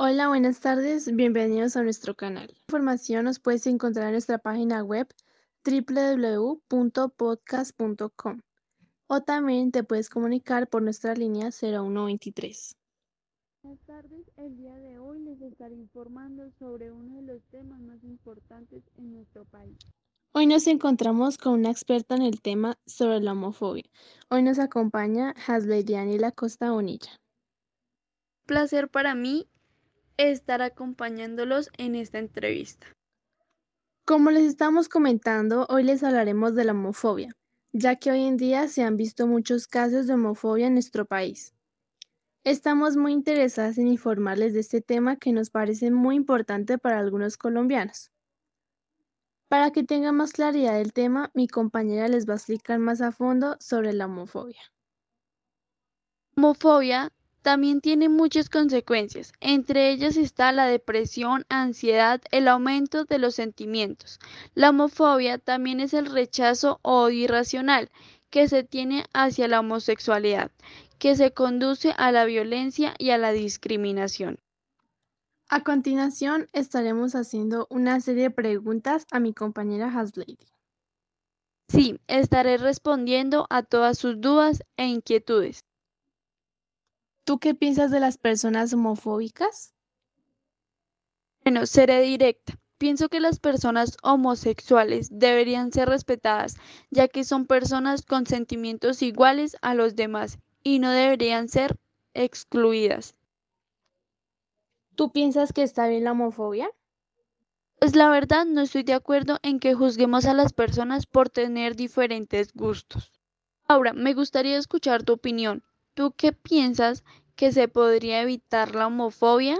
Hola, buenas tardes, bienvenidos a nuestro canal. Información nos puedes encontrar en nuestra página web www.podcast.com o también te puedes comunicar por nuestra línea 0123. Buenas tardes, el día de hoy les estaré informando sobre uno de los temas más importantes en nuestro país. Hoy nos encontramos con una experta en el tema sobre la homofobia. Hoy nos acompaña Hasley Daniela Costa Bonilla. Placer para mí estar acompañándolos en esta entrevista. Como les estamos comentando, hoy les hablaremos de la homofobia, ya que hoy en día se han visto muchos casos de homofobia en nuestro país. Estamos muy interesadas en informarles de este tema que nos parece muy importante para algunos colombianos. Para que tengan más claridad del tema, mi compañera les va a explicar más a fondo sobre la homofobia. Homofobia también tiene muchas consecuencias, entre ellas está la depresión, ansiedad, el aumento de los sentimientos. La homofobia también es el rechazo o odio irracional que se tiene hacia la homosexualidad, que se conduce a la violencia y a la discriminación. A continuación estaremos haciendo una serie de preguntas a mi compañera Haslady. Sí, estaré respondiendo a todas sus dudas e inquietudes. ¿Tú qué piensas de las personas homofóbicas? Bueno, seré directa. Pienso que las personas homosexuales deberían ser respetadas, ya que son personas con sentimientos iguales a los demás y no deberían ser excluidas. ¿Tú piensas que está bien la homofobia? Pues la verdad no estoy de acuerdo en que juzguemos a las personas por tener diferentes gustos. Ahora, me gustaría escuchar tu opinión. ¿Tú qué piensas que se podría evitar la homofobia?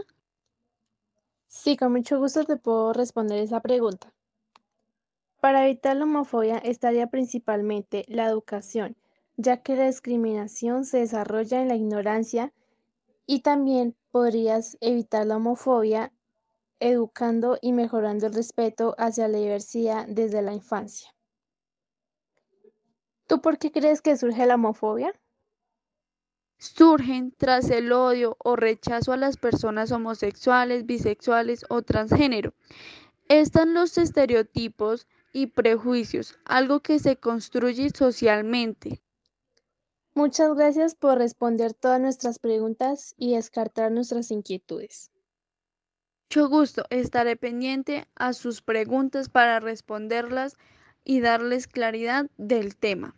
Sí, con mucho gusto te puedo responder esa pregunta. Para evitar la homofobia estaría principalmente la educación, ya que la discriminación se desarrolla en la ignorancia y también podrías evitar la homofobia educando y mejorando el respeto hacia la diversidad desde la infancia. ¿Tú por qué crees que surge la homofobia? Surgen tras el odio o rechazo a las personas homosexuales, bisexuales o transgénero. Están los estereotipos y prejuicios, algo que se construye socialmente. Muchas gracias por responder todas nuestras preguntas y descartar nuestras inquietudes. Mucho gusto, estaré pendiente a sus preguntas para responderlas y darles claridad del tema.